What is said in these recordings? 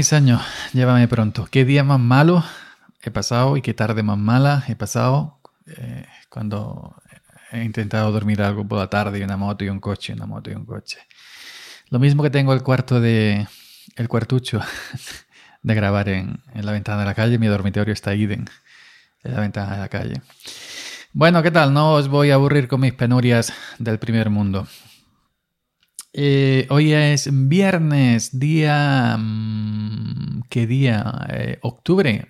Ay, Saño, llévame pronto. ¿Qué día más malo he pasado y qué tarde más mala he pasado eh, cuando he intentado dormir algo por la tarde y una moto y un coche, una moto y un coche. Lo mismo que tengo el cuarto de... el cuartucho de grabar en, en la ventana de la calle. Mi dormitorio está idem en la ventana de la calle. Bueno, ¿qué tal? No os voy a aburrir con mis penurias del primer mundo. Eh, hoy es viernes, día... Mm, ¿Qué día? Eh, octubre.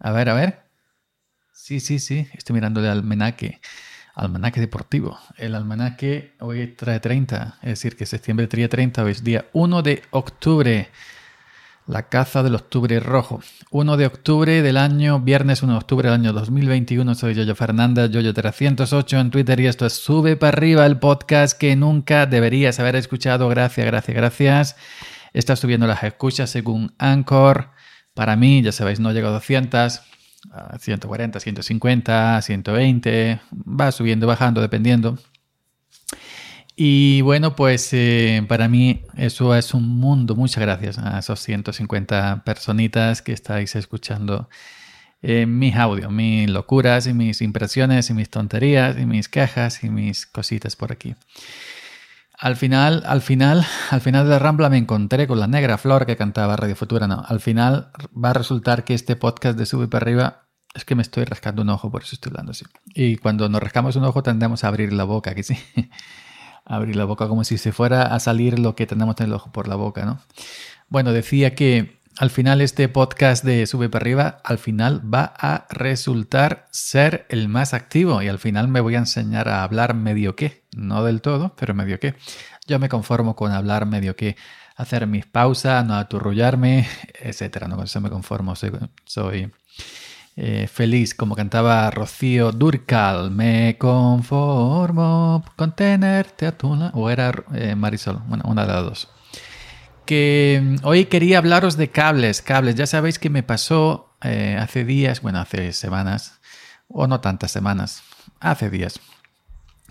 A ver, a ver. Sí, sí, sí. Estoy mirando el almanaque. Almanaque deportivo. El almanaque hoy trae 30. Es decir, que septiembre trae 30. Hoy es día 1 de octubre. La caza del octubre rojo. 1 de octubre del año, viernes 1 de octubre del año 2021. Soy Yoyo Fernández, Yoyo308 en Twitter y esto es Sube para arriba el podcast que nunca deberías haber escuchado. Gracias, gracias, gracias. Está subiendo las escuchas según Anchor. Para mí, ya sabéis, no llega a 200, a 140, 150, 120. Va subiendo, bajando, dependiendo. Y bueno, pues eh, para mí eso es un mundo. Muchas gracias a esos 150 personitas que estáis escuchando eh, mis audios, mis locuras y mis impresiones y mis tonterías y mis quejas y mis cositas por aquí. Al final, al final, al final de la rambla me encontré con la negra flor que cantaba Radio Futura. No, al final va a resultar que este podcast de Sube para arriba es que me estoy rascando un ojo, por eso estoy hablando así. Y cuando nos rascamos un ojo tendemos a abrir la boca, que sí. abrir la boca como si se fuera a salir lo que tenemos en el ojo por la boca, ¿no? Bueno, decía que al final este podcast de Sube para arriba, al final va a resultar ser el más activo y al final me voy a enseñar a hablar medio qué, no del todo, pero medio qué. Yo me conformo con hablar medio qué, hacer mis pausas, no aturrullarme, etcétera, no eso me conformo, soy, soy eh, feliz, como cantaba Rocío Durcal, me conformo con tenerte a tu lado, o era eh, Marisol, bueno, una de las dos. Que mm, hoy quería hablaros de cables, cables, ya sabéis que me pasó eh, hace días, bueno, hace semanas, o no tantas semanas, hace días,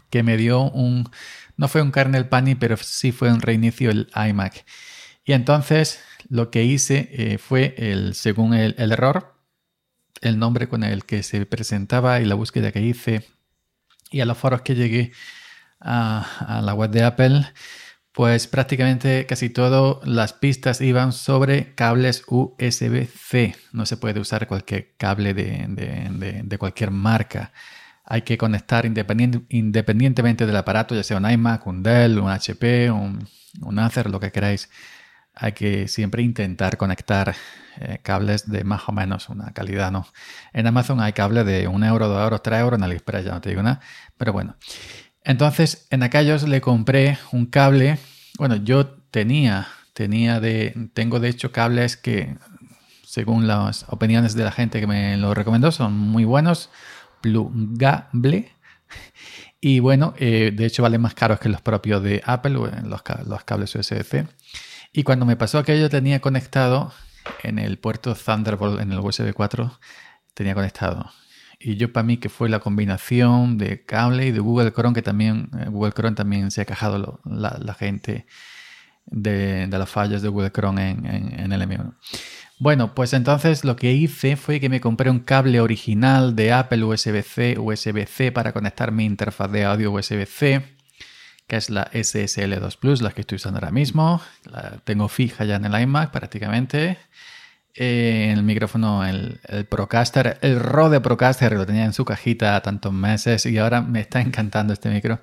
que me dio un, no fue un kernel pani, pero sí fue un reinicio el iMac. Y entonces lo que hice fue, el, según el error, el nombre con el que se presentaba y la búsqueda que hice y a los foros que llegué a, la web de Apple, pues prácticamente casi todas las pistas iban sobre cables USB-C. No se puede usar cualquier cable de, cualquier marca. Hay que conectar independientemente del aparato, ya sea un iMac, un Dell, un HP, un, un Acer, lo que queráis. Hay que siempre intentar conectar eh, cables de más o menos una calidad, ¿no? En Amazon hay cables de 1 euro, 2 euros, 3 euros, en AliExpress ya no te digo nada, pero bueno. Entonces, en aquellos le compré un cable, bueno, yo tenía, tenía de, tengo de hecho cables que, según las opiniones de la gente que me lo recomendó, son muy buenos, plugable. Y bueno, eh, de hecho valen más caros que los propios de Apple, los, los cables USB-C. Y cuando me pasó aquello tenía conectado en el puerto Thunderbolt, en el USB 4, tenía conectado. Y yo para mí que fue la combinación de cable y de Google Chrome, que también eh, Google Chrome también se ha quejado la, gente de, de, los fallos de Google Chrome en, en, el M1. Bueno, pues entonces lo que hice fue que me compré un cable original de Apple USB-C, USB-C para conectar mi interfaz de audio USB-C que es la SSL2 Plus, la que estoy usando ahora mismo. La tengo fija ya en el iMac prácticamente. Eh, el micrófono, el, Procaster, el Rode Procaster, lo tenía en su cajita tantos meses y ahora me está encantando este micro.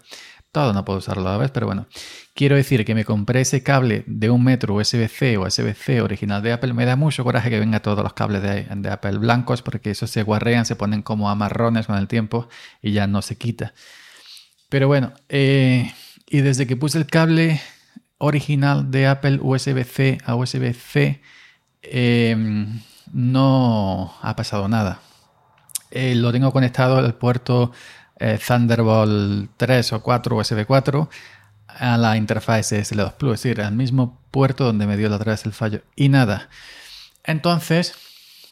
Todo no puedo usarlo a la vez, pero bueno. Quiero decir que me compré ese cable de un metro USB-C o USB-C original de Apple. Me da mucho coraje que venga todos los cables de, de Apple blancos porque esos se guarrean, se ponen como amarrones con el tiempo y ya no se quita. Pero bueno, eh, y desde que puse el cable original de Apple USB-C a USB-C, em, no ha pasado nada. Eh, lo tengo conectado al puerto eh, Thunderbolt 3 o 4 USB 4 a la interfaz SSL2 Plus, es decir, al mismo puerto donde me dio la otra vez el fallo. Y nada. Entonces,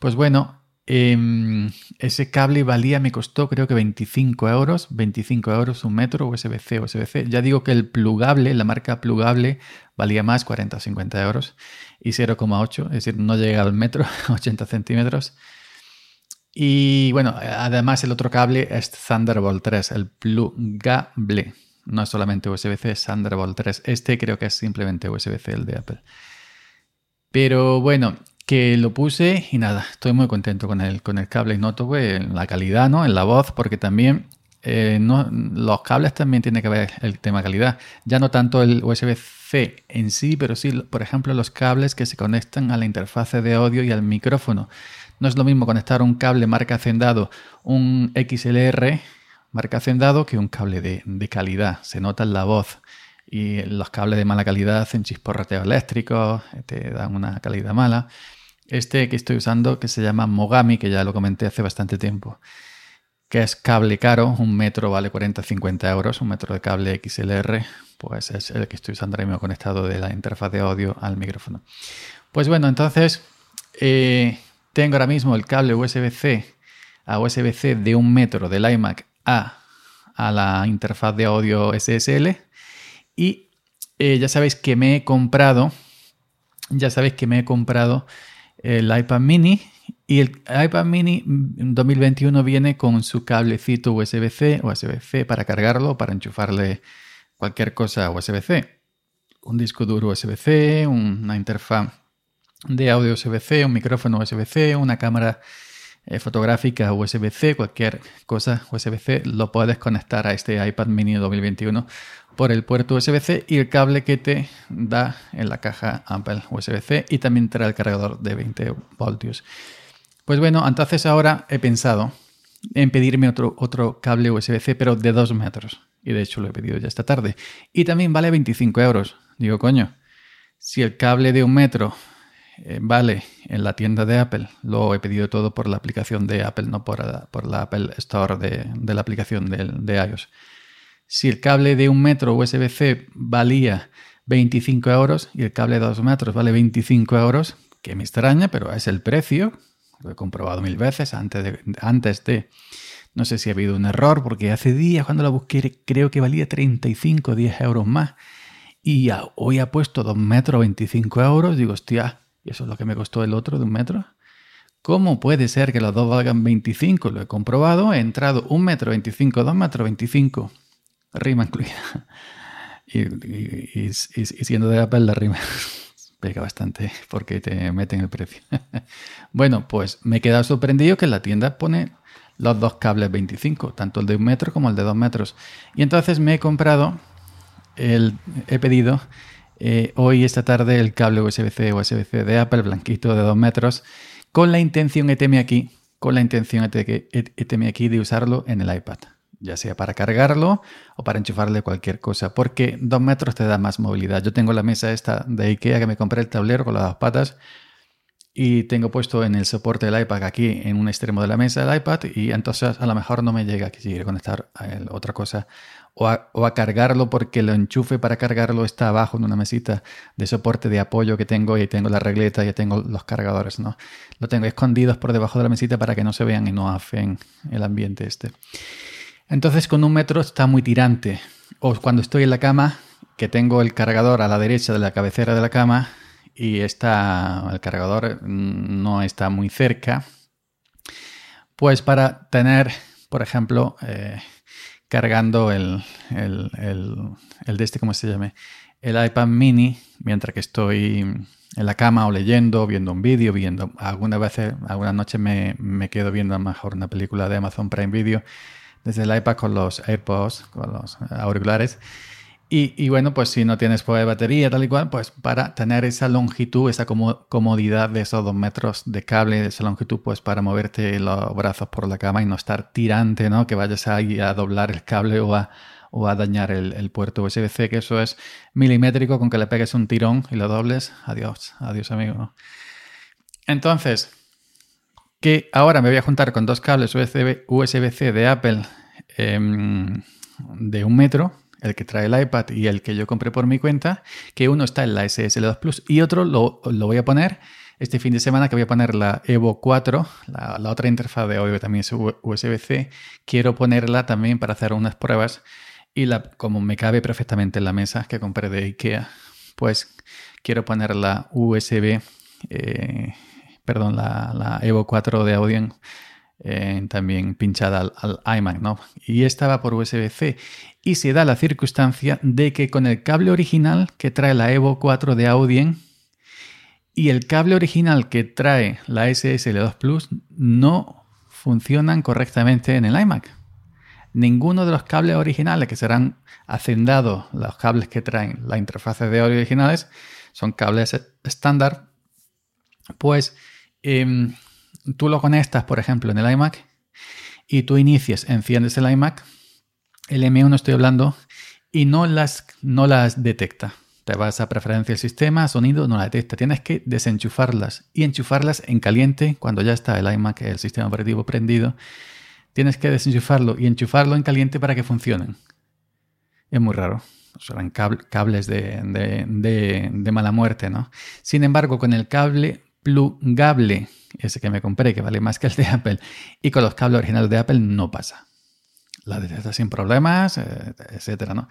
pues bueno, Em, ese cable valía, me costó creo que 25 euros, 25 euros un metro USB-C, USB-C. Ya digo que el plugable, la marca plugable, valía más, 40 o 50 euros y 0,8, es decir, no llega al metro, 80 centímetros. Y bueno, además el otro cable es Thunderbolt 3, el plugable. No es solamente USB-C, es Thunderbolt 3. Este creo que es simplemente USB-C, el de Apple. Pero bueno, que lo puse y nada, estoy muy contento con el, con el cable y noto en la calidad, ¿no? En la voz, porque también eh, los cables también tiene que ver el tema calidad. Ya no tanto el USB-C en sí, pero sí, por ejemplo, los cables que se conectan a la interfase de audio y al micrófono. No es lo mismo conectar un cable marca Hacendado, un XLR marca Hacendado, que un cable de, de calidad. Se nota en la voz y los cables de mala calidad hacen chisporroteos eléctricos, te dan una calidad mala. Este que estoy usando, que se llama Mogami, que ya lo comenté hace bastante tiempo, que es cable caro, un metro vale 40-50 euros, un metro de cable XLR, pues es el que estoy usando ahora mismo conectado de la interfaz de audio al micrófono. Pues bueno, entonces eh, tengo ahora mismo el cable USB-C a USB-C de un metro del iMac a, a la interfaz de audio SSL y eh, ya sabéis que me he comprado, ya sabéis que me he comprado el iPad mini y el iPad mini 2021 viene con su cablecito USB-C USB-C para cargarlo, para enchufarle cualquier cosa USB-C. Un disco duro USB-C, una interfaz de audio USB-C, un micrófono USB-C, una cámara eh, fotográfica USB-C, cualquier cosa USB-C, lo puedes conectar a este iPad mini 2021 por el puerto USB-C y el cable que te da en la caja Apple USB-C y también trae el cargador de 20 voltios. Pues bueno, entonces ahora he pensado en pedirme otro, otro cable USB-C, pero de 2 metros. Y de hecho lo he pedido ya esta tarde. Y también vale 25 euros. Digo, coño, si el cable de un metro eh, vale en la tienda de Apple, lo he pedido todo por la aplicación de Apple, no por la, por la Apple Store de, la aplicación de iOS. Si el cable de un metro USB-C valía 25 euros y el cable de 2 metros vale 25 euros, que me extraña, pero es el precio. Lo he comprobado mil veces antes de, antes de... No sé si ha habido un error, porque hace días cuando lo busqué creo que valía 35, 10 euros más. Y hoy ha puesto 2 metros 25 euros. Digo, hostia, ¿y eso es lo que me costó el otro de un metro? ¿Cómo puede ser que los dos valgan 25? Lo he comprobado, he entrado 1 metro 25, 2 metros 25 rima incluida. Y, siendo de Apple, la rima pega bastante porque te meten el precio. bueno, pues me he quedado sorprendido que la tienda pone los dos cables 25, tanto el de un metro como el de dos metros. Y entonces me he comprado, el, he pedido eh, hoy, esta tarde, el cable USB-C USB-C de Apple, blanquito de dos metros, con la intención, eteme aquí, con la intención, eteme aquí, de usarlo en el iPad ya sea para cargarlo o para enchufarle cualquier cosa, porque dos metros te da más movilidad. Yo tengo la mesa esta de Ikea que me compré el tablero con las dos patas y tengo puesto en el soporte del iPad aquí en un extremo de la mesa del iPad y entonces a lo mejor no me llega a conectar a otra cosa o a, cargarlo porque el enchufe para cargarlo está abajo en una mesita de soporte de apoyo que tengo y tengo la regleta y tengo los cargadores, ¿no? Lo tengo escondidos por debajo de la mesita para que no se vean y no afeen el ambiente este. Entonces con un metro está muy tirante. O cuando estoy en la cama, que tengo el cargador a la derecha de la cabecera de la cama y está, el cargador no está muy cerca, pues para tener, por ejemplo, eh, cargando el, el, el, de este, ¿cómo se llame? El iPad mini, mientras que estoy en la cama o leyendo, viendo un vídeo, viendo, algunas veces, algunas noches me, me quedo viendo a lo mejor una película de Amazon Prime Video desde el iPad con los AirPods, con los auriculares. Y, bueno, pues si no tienes pues, batería tal y cual, pues para tener esa longitud, esa comodidad de esos dos metros de cable, de esa longitud, pues para moverte los brazos por la cama y no estar tirante, ¿no? Que vayas ahí a doblar el cable o a, o a dañar el, el puerto USB-C, que eso es milimétrico, con que le pegues un tirón y lo dobles. Adiós, adiós amigo. Entonces, que ahora me voy a juntar con dos cables USB-C de Apple em, de un metro, el que trae el iPad y el que yo compré por mi cuenta, que uno está en la SSL2 Plus y otro lo, voy a poner este fin de semana que voy a poner la Evo 4, la, otra interfaz de audio que también es USB-C, quiero ponerla también para hacer unas pruebas y la, como me cabe perfectamente en la mesa que compré de Ikea, pues quiero poner la USB, eh, perdón, la, Evo 4 de audio eh, también pinchada al, iMac, ¿no? Y esta va por USB-C. Y se da la circunstancia de que con el cable original que trae la Evo 4 de Audien y el cable original que trae la SSL2 Plus no funcionan correctamente en el iMac. Ninguno de los cables originales que serán hacendados, los cables que traen la interfaz de audio originales, son cables estándar, pues em, tú lo conectas, por ejemplo, en el iMac y tú inicias, enciendes el iMac, el M1 estoy hablando, y no las, no las detecta. Te vas a preferencia del sistema, sonido, no la detecta. Tienes que desenchufarlas y enchufarlas en caliente cuando ya está el iMac, el sistema operativo prendido. Tienes que desenchufarlo y enchufarlo en caliente para que funcionen. Es muy raro. Son cables de, de, mala muerte, ¿no? Sin embargo, con el cable plugable, ese que me compré, que vale más que el de Apple, y con los cables originales de Apple no pasa. La detecta sin problemas, eh, etcétera, ¿no?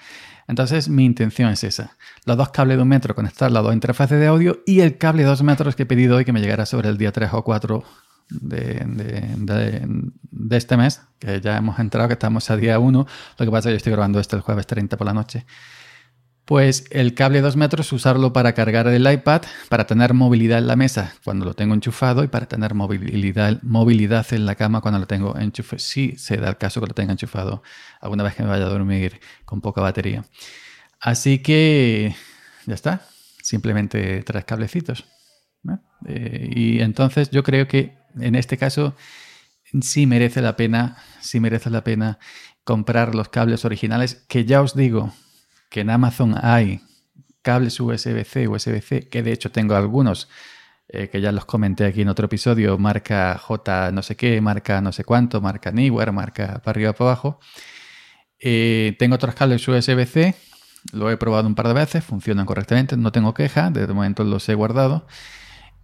Entonces, mi intención es esa. Los dos cables de un metro, conectar las dos interfaces de audio y el cable de dos metros que he pedido hoy que me llegara sobre el día 3 o 4 de, de, este mes, que ya hemos entrado, que estamos a día 1. Lo que pasa es que yo estoy grabando esto el jueves 30 por la noche pues el cable de 2 metros usarlo para cargar el iPad, para tener movilidad en la mesa cuando lo tengo enchufado y para tener movilidad, movilidad en la cama cuando lo tengo enchufado. Si se da el caso que lo tenga enchufado alguna vez que me vaya a dormir con poca batería. Así que ya está, simplemente tres cablecitos. Eh, y entonces yo creo que en este caso sí merece la pena, sí merece la pena comprar los cables originales, que ya os digo, que en Amazon hay cables USB-C, USB-C, que de hecho tengo algunos eh, que ya los comenté aquí en otro episodio, marca J no sé qué, marca no sé cuánto, marca Anywhere, marca para arriba para abajo. Eh, tengo otros cables USB-C, lo he probado un par de veces, funcionan correctamente, no tengo queja, de momento los he guardado.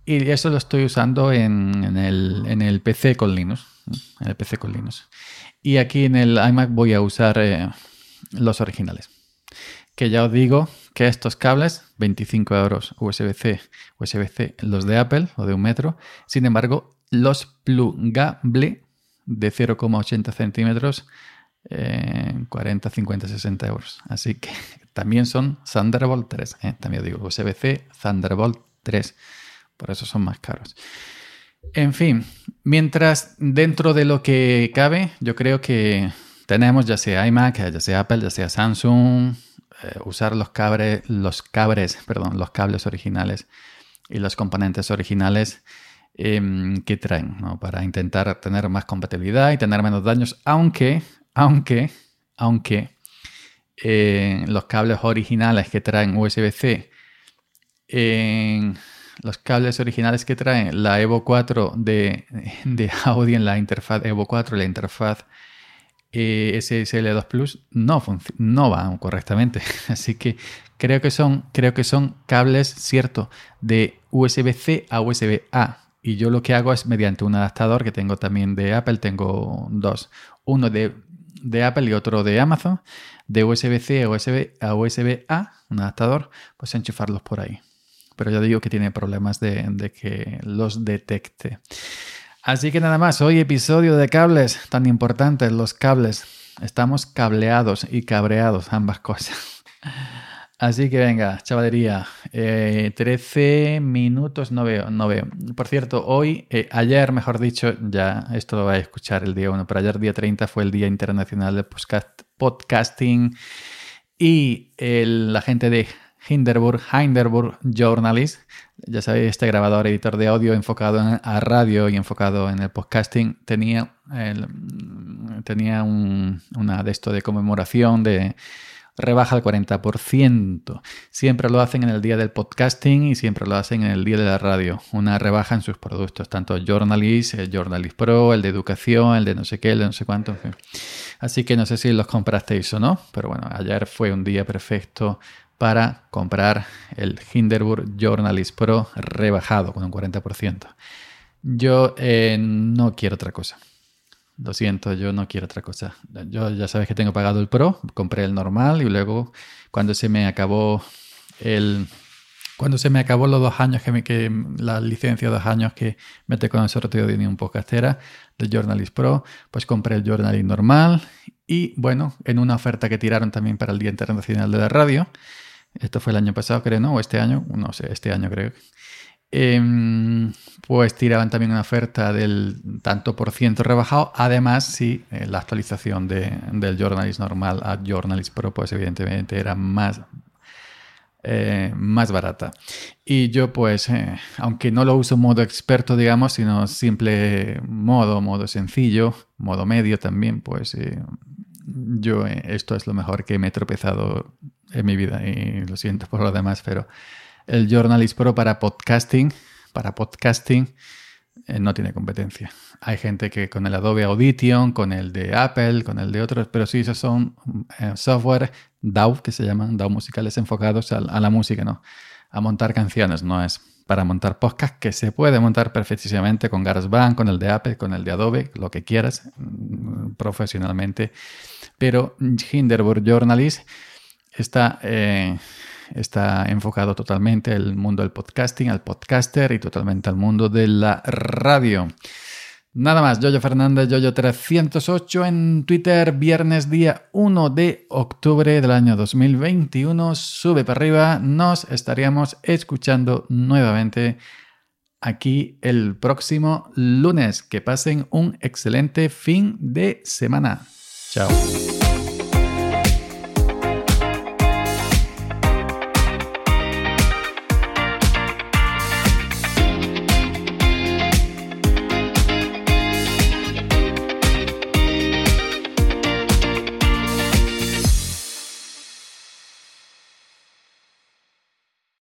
Y eso lo estoy usando en, el, PC con Linux. En el PC con Linux. Y aquí en el iMac voy a usar eh, los originales que ya os digo que estos cables, 25 euros USB-C, USB-C, los de Apple o de un metro, sin embargo, los plugable de 0,80 centímetros, 40, 50, 60 euros. Así que también son Thunderbolt 3. ¿eh? También digo USB-C, Thunderbolt 3. Por eso son más caros. En fin, mientras dentro de lo que cabe, yo creo que tenemos ya sea iMac, ya sea Apple, ya sea Samsung, eh, usar los cabres, los cabres, perdón, los cables originales y los componentes originales em, que traen, Para intentar tener más compatibilidad y tener menos daños, aunque, aunque, aunque eh, los cables originales que traen USB-C, los cables originales que traen la Evo 4 de, de Audi en la interfaz Evo 4 la interfaz eh, SSL2 Plus no, no van correctamente. Así que creo que son, creo que son cables, cierto, de USB-C a USB-A. Y yo lo que hago es mediante un adaptador que tengo también de Apple, tengo dos. Uno de, Apple y otro de Amazon, de USB-C a USB-A, USB un adaptador, pues enchufarlos por ahí. Pero ya digo que tiene problemas de que los detecte. Así que nada más, hoy episodio de cables, tan importantes los cables. Estamos cableados y cabreados, ambas cosas. Así que venga, chavalería. 13 eh, minutos no veo, no veo. Por cierto, hoy, eh, ayer mejor dicho, ya esto lo vais a escuchar el día 1, pero ayer día 30 fue el Día Internacional de Podcasting y la gente de Hinderburg, Hinderburg Journalist, ya sabéis, este grabador, editor de audio enfocado en, a radio y enfocado en el podcasting, tenía, tenía una de esto de conmemoración de rebaja al 40%. Siempre lo hacen en el día del podcasting y siempre lo hacen en el día de la radio. Una rebaja en sus productos, tanto Journalist, el Journalist Pro, el de educación, el de no sé qué, el de no sé cuánto. Así que no sé si los comprasteis o no, pero bueno, ayer fue un día perfecto para comprar el Hinderburg Journalist Pro rebajado con un 40%. Yo eh, no quiero otra cosa. Lo siento, yo no quiero otra cosa. Yo ya sabes que tengo pagado el Pro, compré el normal y luego cuando se me acabó el... Cuando se me acabó los dos años que, me, que la licencia dos años que mete con el sorteo de un podcastera del Journalist Pro, pues compré el Journalist normal y bueno, en una oferta que tiraron también para el Día Internacional de la Radio, esto fue el año pasado creo, ¿no? O este año, no sé, este año creo. Em, pues tiraban también una oferta del tanto por ciento rebajado. Además, sí, eh, la actualización de, del Journalist normal a Journalist Pro, pues evidentemente era más, eh, más barata. Y yo, pues, eh, aunque no lo uso modo experto, digamos, sino simple modo, modo sencillo, modo medio también, pues yo esto es lo mejor que me he tropezado en mi vida. Y lo siento por lo demás, pero el Journalist Pro para podcasting, para podcasting, eh, no tiene competencia. Hay gente que con el Adobe Audition, con el de Apple, con el de otros, pero sí, esos son eh, software DAW, que se llaman DAW musicales enfocados a, la música, ¿no? A montar canciones, no es para montar podcast que se puede montar perfectísimamente con GarageBand, con el de Apple, con el de Adobe, lo que quieras, mm, profesionalmente. Pero Hinderburg Journalist está eh, está enfocado totalmente al mundo del podcasting, al podcaster y totalmente al mundo de la radio. Nada más, Yoyo Fernández, Yoyo308 en Twitter, viernes día 1 de octubre del año 2021. Sube para arriba, nos estaríamos escuchando nuevamente aquí el próximo lunes. Que pasen un excelente fin de semana. Chao.